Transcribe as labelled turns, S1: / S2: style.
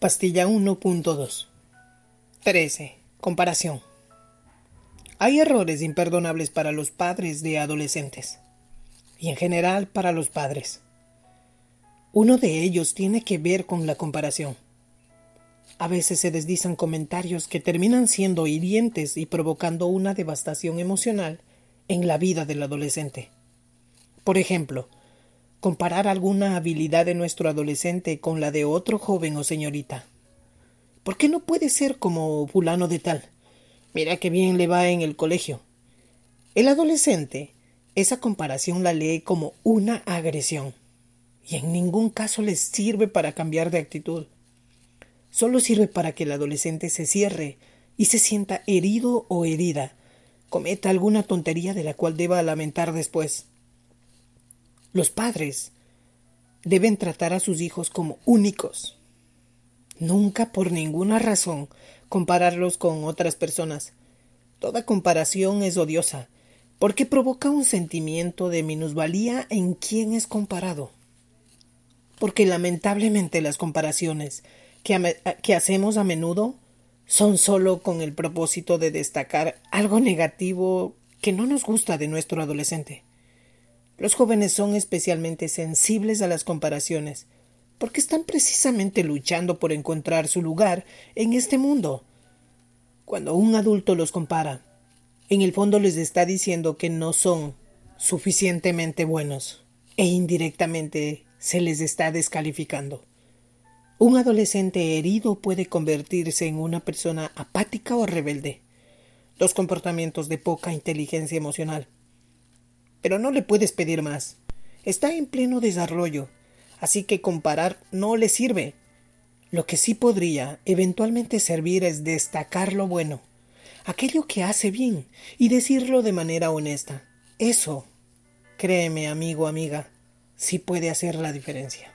S1: Pastilla 1.2 13. Comparación. Hay errores imperdonables para los padres de adolescentes y en general para los padres. Uno de ellos tiene que ver con la comparación. A veces se deslizan comentarios que terminan siendo hirientes y provocando una devastación emocional en la vida del adolescente. Por ejemplo, comparar alguna habilidad de nuestro adolescente con la de otro joven o señorita. ¿Por qué no puede ser como fulano de tal? Mira qué bien le va en el colegio. El adolescente esa comparación la lee como una agresión y en ningún caso les sirve para cambiar de actitud. Solo sirve para que el adolescente se cierre y se sienta herido o herida, cometa alguna tontería de la cual deba lamentar después. Los padres deben tratar a sus hijos como únicos. Nunca por ninguna razón compararlos con otras personas. Toda comparación es odiosa, porque provoca un sentimiento de minusvalía en quien es comparado. Porque lamentablemente las comparaciones que, hacemos a menudo son solo con el propósito de destacar algo negativo que no nos gusta de nuestro adolescente. Los jóvenes son especialmente sensibles a las comparaciones, porque están precisamente luchando por encontrar su lugar en este mundo. Cuando un adulto los compara, en el fondo les está diciendo que no son suficientemente buenos e indirectamente se les está descalificando. Un adolescente herido puede convertirse en una persona apática o rebelde, dos comportamientos de poca inteligencia emocional. Pero no le puedes pedir más. Está en pleno desarrollo, así que comparar no le sirve. Lo que sí podría eventualmente servir es destacar lo bueno, aquello que hace bien, y decirlo de manera honesta. Eso, créeme amigo, amiga, sí puede hacer la diferencia.